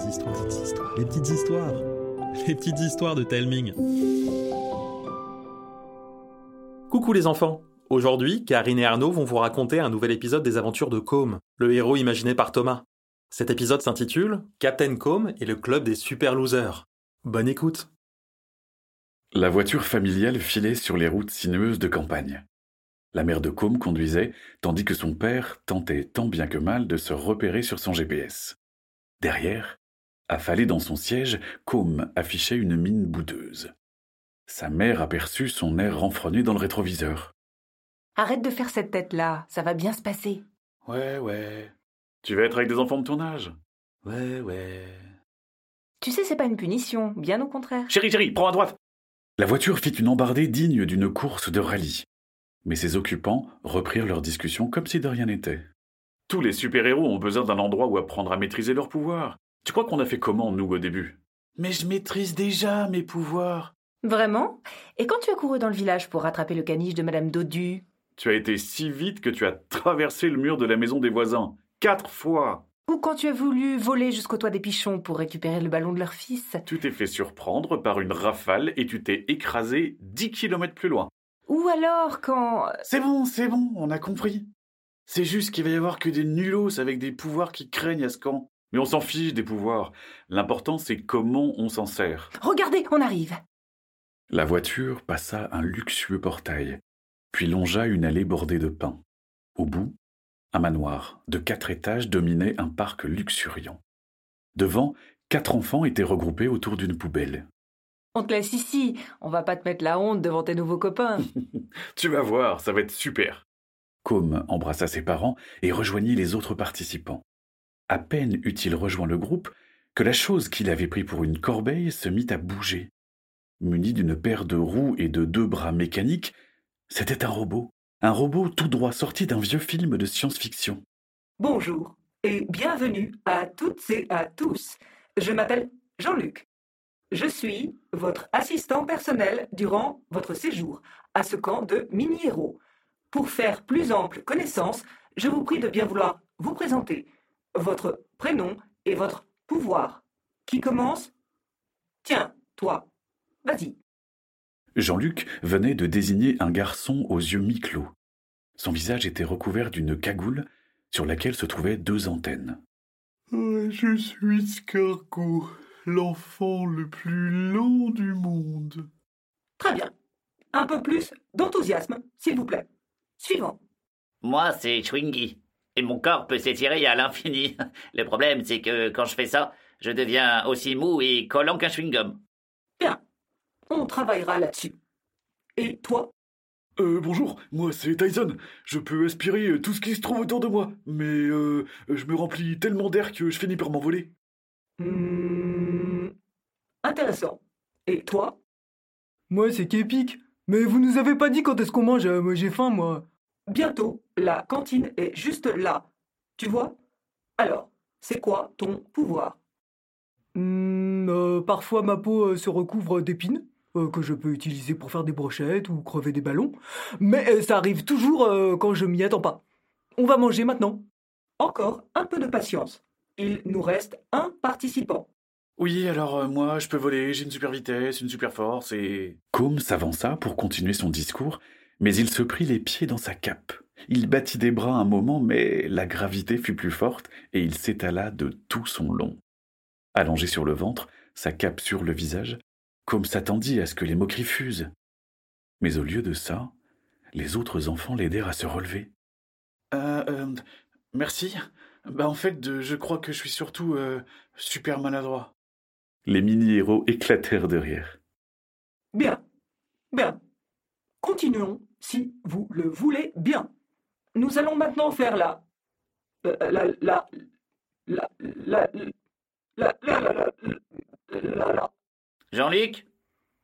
petites histoires, petites histoires, les petites histoires, les petites histoires de Telming. Coucou les enfants Aujourd'hui, Karine et Arnaud vont vous raconter un nouvel épisode des aventures de Combe, le héros imaginé par Thomas. Cet épisode s'intitule Captain Combe et le club des super losers. Bonne écoute La voiture familiale filait sur les routes sinueuses de campagne. La mère de Combe conduisait, tandis que son père tentait tant bien que mal de se repérer sur son GPS. Derrière, affalé dans son siège, Combe affichait une mine boudeuse. Sa mère aperçut son air renfrogné dans le rétroviseur. Arrête de faire cette tête-là, ça va bien se passer. Ouais, ouais. Tu vas être avec des enfants de ton âge Ouais, ouais. Tu sais, c'est pas une punition, bien au contraire. Chérie, chérie, prends à droite La voiture fit une embardée digne d'une course de rallye. Mais ses occupants reprirent leur discussion comme si de rien n'était. Tous les super-héros ont besoin d'un endroit où apprendre à maîtriser leurs pouvoirs. Tu crois qu'on a fait comment, nous, au début? Mais je maîtrise déjà mes pouvoirs. Vraiment? Et quand tu as couru dans le village pour rattraper le caniche de Madame Dodu? Tu as été si vite que tu as traversé le mur de la maison des voisins. Quatre fois Ou quand tu as voulu voler jusqu'au toit des pichons pour récupérer le ballon de leur fils? Tu t'es fait surprendre par une rafale et tu t'es écrasé dix kilomètres plus loin. Ou alors quand... C'est bon, c'est bon, on a compris. C'est juste qu'il va y avoir que des nulos avec des pouvoirs qui craignent à ce camp. Mais on s'en fiche des pouvoirs. L'important, c'est comment on s'en sert. Regardez, on arrive La voiture passa un luxueux portail, puis longea une allée bordée de pins. Au bout, un manoir de quatre étages dominait un parc luxuriant. Devant, quatre enfants étaient regroupés autour d'une poubelle. On te laisse ici, on va pas te mettre la honte devant tes nouveaux copains. Tu vas voir, ça va être super. Combe embrassa ses parents et rejoignit les autres participants. À peine eut-il rejoint le groupe que la chose qu'il avait pris pour une corbeille se mit à bouger. Muni d'une paire de roues et de deux bras mécaniques, c'était un robot. Un robot tout droit sorti d'un vieux film de science-fiction. Bonjour et bienvenue à toutes et à tous. Je m'appelle Jean-Luc. Je suis votre assistant personnel durant votre séjour à ce camp de mini-héros. Pour faire plus ample connaissance, je vous prie de bien vouloir vous présenter votre prénom et votre pouvoir. Qui commence? Tiens, toi, vas-y. Jean-Luc venait de désigner un garçon aux yeux mi-clos. Son visage était recouvert d'une cagoule sur laquelle se trouvaient deux antennes. Je suis Scargo, l'enfant le plus lent du monde. Très bien. Un peu plus d'enthousiasme, s'il vous plaît. Suivant. Moi, c'est Schwingy. Et mon corps peut s'étirer à l'infini. Le problème, c'est que quand je fais ça, je deviens aussi mou et collant qu'un chewing-gum. Bien. On travaillera là-dessus. Et toi? Euh, bonjour, moi c'est Tyson. Je peux aspirer tout ce qui se trouve autour de moi, mais euh, je me remplis tellement d'air que je finis par m'envoler. Hmm, Intéressant. Et toi? Moi, c'est Képic. Mais vous nous avez pas dit quand est-ce qu'on mange euh, Moi, j'ai faim, moi. Bientôt, la cantine est juste là. Tu vois? Alors, c'est quoi ton pouvoir? Euh, parfois, ma peau euh, se recouvre d'épines, euh, que je peux utiliser pour faire des brochettes ou crever des ballons. Mais euh, ça arrive toujours euh, quand je m'y attends pas. On va manger maintenant. Encore un peu de patience. Il nous reste un participant. Oui, alors euh, moi, je peux voler, j'ai une super vitesse, une super force et... Combe s'avança pour continuer son discours, mais il se prit les pieds dans sa cape. Il battit des bras un moment, mais la gravité fut plus forte et il s'étala de tout son long. Allongé sur le ventre, sa cape sur le visage, Combe s'attendit à ce que les moqueries fusent. Mais au lieu de ça, les autres enfants l'aidèrent à se relever. Euh, euh, merci. Bah en fait, euh, je crois que je suis surtout euh, super maladroit. Les mini-héros éclatèrent de rire. Bien. Bien. Continuons, si vous le voulez bien. Nous allons maintenant faire la... La... La... La... La... La... La... La... la- la- la- Jean-Luc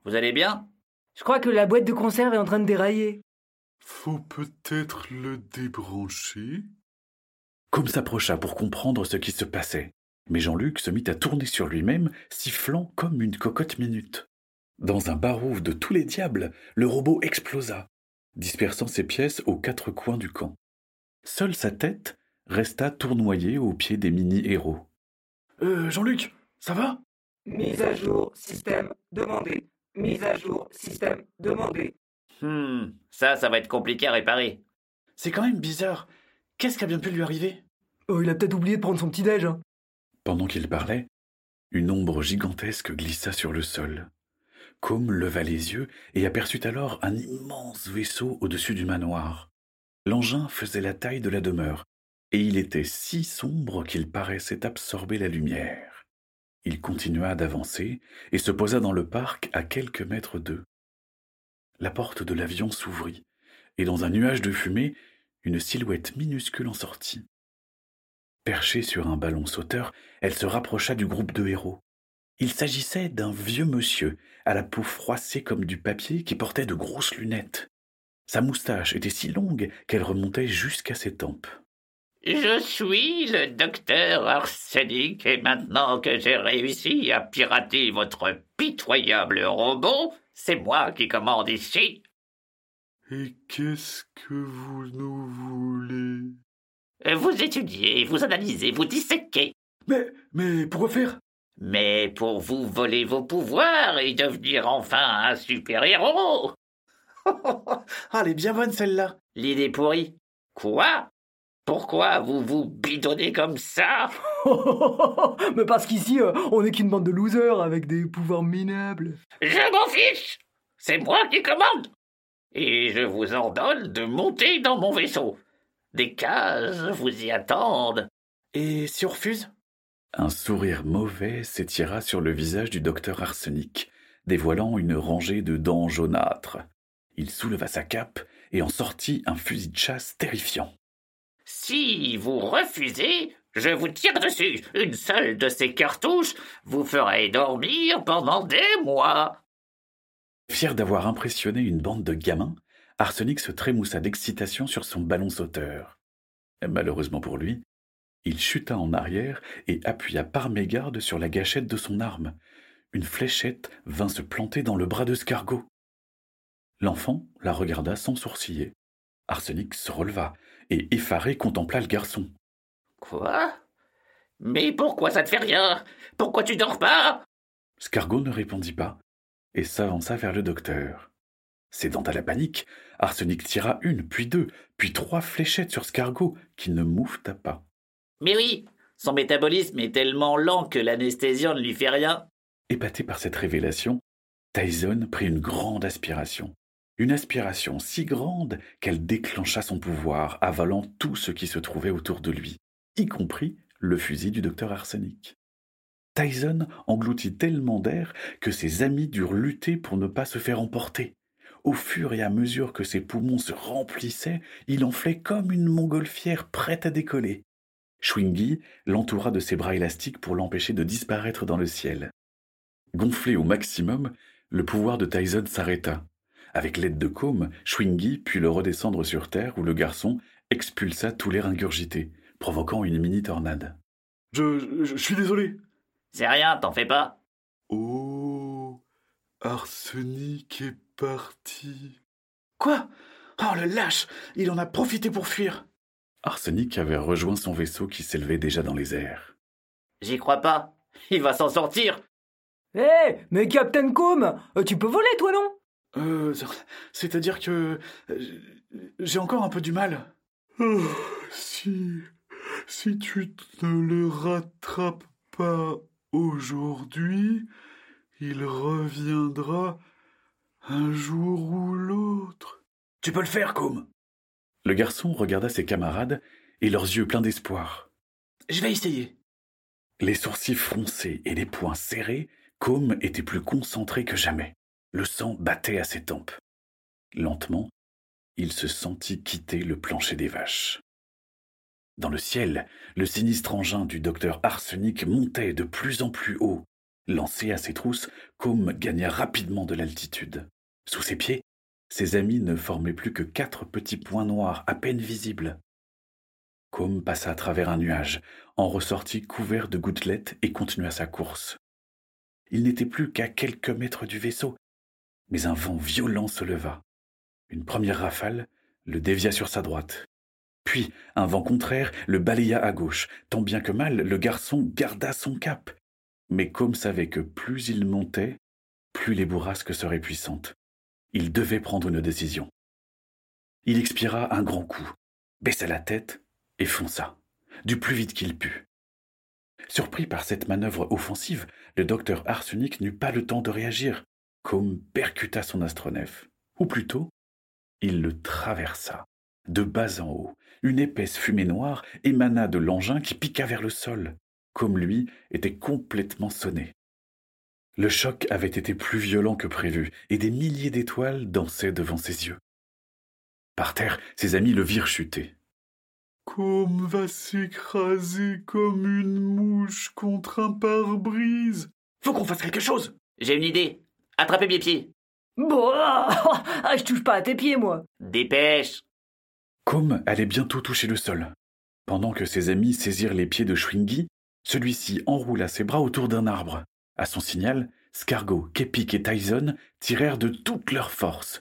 Vous allez bien? Je crois que la boîte de conserve est en train de dérailler. Faut peut-être le débrancher? Combe s'approcha pour comprendre ce qui se passait, mais Jean-Luc se mit à tourner sur lui-même, sifflant comme une cocotte minute. Dans un barouf de tous les diables, le robot explosa, dispersant ses pièces aux quatre coins du camp. Seule sa tête resta tournoyée au pied des mini-héros. Euh, Jean-Luc, Ça va? Mise à jour, système demandé. Mise à jour, système demandé. Hmm, ça, ça va être compliqué à réparer. C'est quand même bizarre. Qu'est-ce qui a bien pu lui arriver? Oh, il a peut-être oublié de prendre son petit-déj. hein. Pendant qu'il parlait, une ombre gigantesque glissa sur le sol. Leva les yeux et aperçut alors un immense vaisseau au-dessus du manoir. L'engin faisait la taille de la demeure, et il était si sombre qu'il paraissait absorber la lumière. Il continua d'avancer et se posa dans le parc à quelques mètres d'eux. La porte de l'avion s'ouvrit, et dans un nuage de fumée, une silhouette minuscule en sortit. Perchée sur un ballon sauteur, elle se rapprocha du groupe de héros. Il s'agissait d'un vieux monsieur, à la peau froissée comme du papier, qui portait de grosses lunettes. Sa moustache était si longue qu'elle remontait jusqu'à ses tempes. Je suis le docteur Arsenic et maintenant que j'ai réussi à pirater votre pitoyable robot, c'est moi qui commande ici. Et qu'est-ce que vous nous voulez? Vous étudiez, vous analysez, vous disséquez. Mais, mais pourquoi faire Mais pour vous voler vos pouvoirs et devenir enfin un super-héros. Ah, elle est bien bonne celle-là. L'idée pourrie. Quoi? Pourquoi vous vous bidonnez comme ça? Mais parce qu'ici, euh, on n'est qu'une bande de losers avec des pouvoirs minables. Je m'en fiche C'est moi qui commande Et je vous ordonne de monter dans mon vaisseau. Des cases vous y attendent. Et si on refuse? Un sourire mauvais s'étira sur le visage du docteur Arsenic, dévoilant une rangée de dents jaunâtres. Il souleva sa cape et en sortit un fusil de chasse terrifiant. Si vous refusez, je vous tire dessus. Une seule de ces cartouches vous ferait dormir pendant des mois. Fier d'avoir impressionné une bande de gamins, Arsenic se trémoussa d'excitation sur son ballon sauteur. Malheureusement pour lui, il chuta en arrière et appuya par mégarde sur la gâchette de son arme. Une fléchette vint se planter dans le bras de Scargot. L'enfant la regarda sans sourciller. Arsenic se releva et effaré contempla le garçon. Quoi? Mais pourquoi ça te fait rien? Pourquoi tu dors pas? Scargot ne répondit pas et s'avança vers le docteur. Cédant à la panique, Arsenic tira une, puis deux, puis trois fléchettes sur Scargot, qui ne moufta pas. Mais oui, son métabolisme est tellement lent que l'anesthésiant ne lui fait rien. Épaté par cette révélation, Tyson prit une grande aspiration. Une aspiration si grande qu'elle déclencha son pouvoir, avalant tout ce qui se trouvait autour de lui, y compris le fusil du docteur Arsenic. Tyson engloutit tellement d'air que ses amis durent lutter pour ne pas se faire emporter. Au fur et à mesure que ses poumons se remplissaient, il enflait comme une montgolfière prête à décoller. Schwingy l'entoura de ses bras élastiques pour l'empêcher de disparaître dans le ciel. Gonflé au maximum, le pouvoir de Tyson s'arrêta. Avec l'aide de Combe, Schwingy put le redescendre sur terre où le garçon expulsa tout l'air ingurgité, provoquant une mini-tornade. je, je, je suis désolé. C'est rien, t'en fais pas. Oh, Arsenic est parti. Quoi? Oh le lâche Il en a profité pour fuir Arsenic avait rejoint son vaisseau qui s'élevait déjà dans les airs. J'y crois pas. Il va s'en sortir. Hé, mais Captain Com, euh, tu peux voler, toi, non? Euh, c'est-à-dire que euh, j'ai encore un peu du mal. Oh, si, si tu ne le rattrapes pas aujourd'hui, il reviendra un jour ou l'autre. Tu peux le faire, Combe Le garçon regarda ses camarades et leurs yeux pleins d'espoir. Je vais essayer. Les sourcils froncés et les poings serrés, Combe était plus concentré que jamais. Le sang battait à ses tempes. Lentement, il se sentit quitter le plancher des vaches. Dans le ciel, le sinistre engin du docteur Arsenic montait de plus en plus haut. Lancé à ses trousses, Combe gagna rapidement de l'altitude. Sous ses pieds, ses amis ne formaient plus que quatre petits points noirs à peine visibles. Combe passa à travers un nuage, en ressortit couvert de gouttelettes et continua sa course. Il n'était plus qu'à quelques mètres du vaisseau, mais un vent violent se leva. Une première rafale le dévia sur sa droite. Puis un vent contraire le balaya à gauche, tant bien que mal le garçon garda son cap. Mais Combe savait que plus il montait, plus les bourrasques seraient puissantes. Il devait prendre une décision. Il expira un grand coup, baissa la tête et fonça, du plus vite qu'il put. Surpris par cette manœuvre offensive, le docteur Arsenic n'eut pas le temps de réagir. Combe percuta son astronef, ou plutôt, il le traversa, de bas en haut. Une épaisse fumée noire émana de l'engin qui piqua vers le sol. Comme lui était complètement sonné. Le choc avait été plus violent que prévu, et des milliers d'étoiles dansaient devant ses yeux. Par terre, ses amis le virent chuter. Comme va s'écraser comme une mouche contre un pare-brise. Faut qu'on fasse quelque chose J'ai une idée. Attrapez mes pieds. Bon, ah, je touche pas à tes pieds, moi. Dépêche. Com allait bientôt toucher le sol. Pendant que ses amis saisirent les pieds de Schwingy, celui-ci enroula ses bras autour d'un arbre. À son signal, Scargo, Kepik et Tyson tirèrent de toute leur force.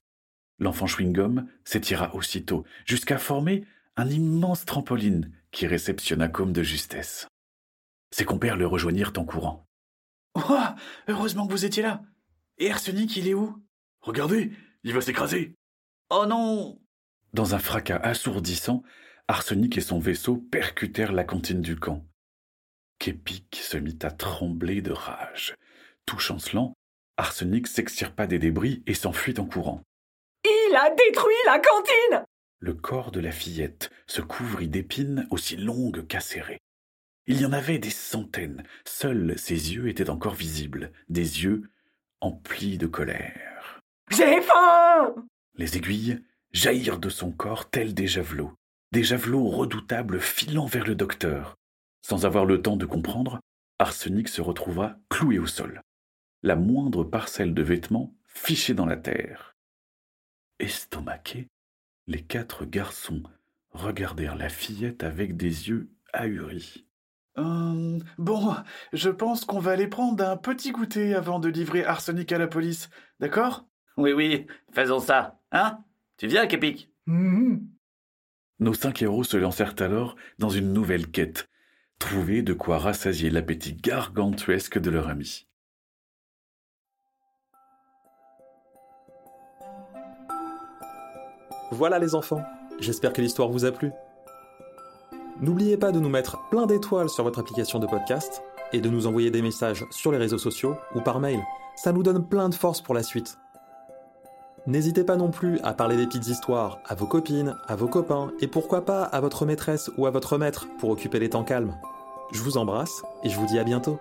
L'enfant Schwingum s'étira aussitôt, jusqu'à former un immense trampoline qui réceptionna Com de justesse. Ses compères le rejoignirent en courant. Oh, heureusement que vous étiez là. Et Arsenic, il est où? Regardez, il va s'écraser. Oh non Dans un fracas assourdissant, Arsenic et son vaisseau percutèrent la cantine du camp. Se mit à trembler de rage. Tout chancelant, Arsenic s'extirpa des débris et s'enfuit en courant. Il a détruit la cantine Le corps de la fillette se couvrit d'épines aussi longues qu'acérées. Il y en avait des centaines. Seuls ses yeux étaient encore visibles, des yeux emplis de colère. J'ai faim Les aiguilles jaillirent de son corps tels des javelots, des javelots redoutables filant vers le docteur. Sans avoir le temps de comprendre, Arsenic se retrouva cloué au sol, la moindre parcelle de vêtements fichée dans la terre. Estomaqués, les quatre garçons regardèrent la fillette avec des yeux ahuris. Hum, bon, je pense qu'on va aller prendre un petit goûter avant de livrer Arsenic à la police, d'accord? Oui, oui, faisons ça. Hein? Tu viens, Kepik Mhm. Nos cinq héros se lancèrent alors dans une nouvelle quête, trouver de quoi rassasier l'appétit gargantuesque de leur ami. Voilà les enfants, j'espère que l'histoire vous a plu. N'oubliez pas de nous mettre plein d'étoiles sur votre application de podcast et de nous envoyer des messages sur les réseaux sociaux ou par mail. Ça nous donne plein de force pour la suite. N'hésitez pas non plus à parler des petites histoires à vos copines, à vos copains et pourquoi pas à votre maîtresse ou à votre maître pour occuper les temps calmes. Je vous embrasse et je vous dis à bientôt.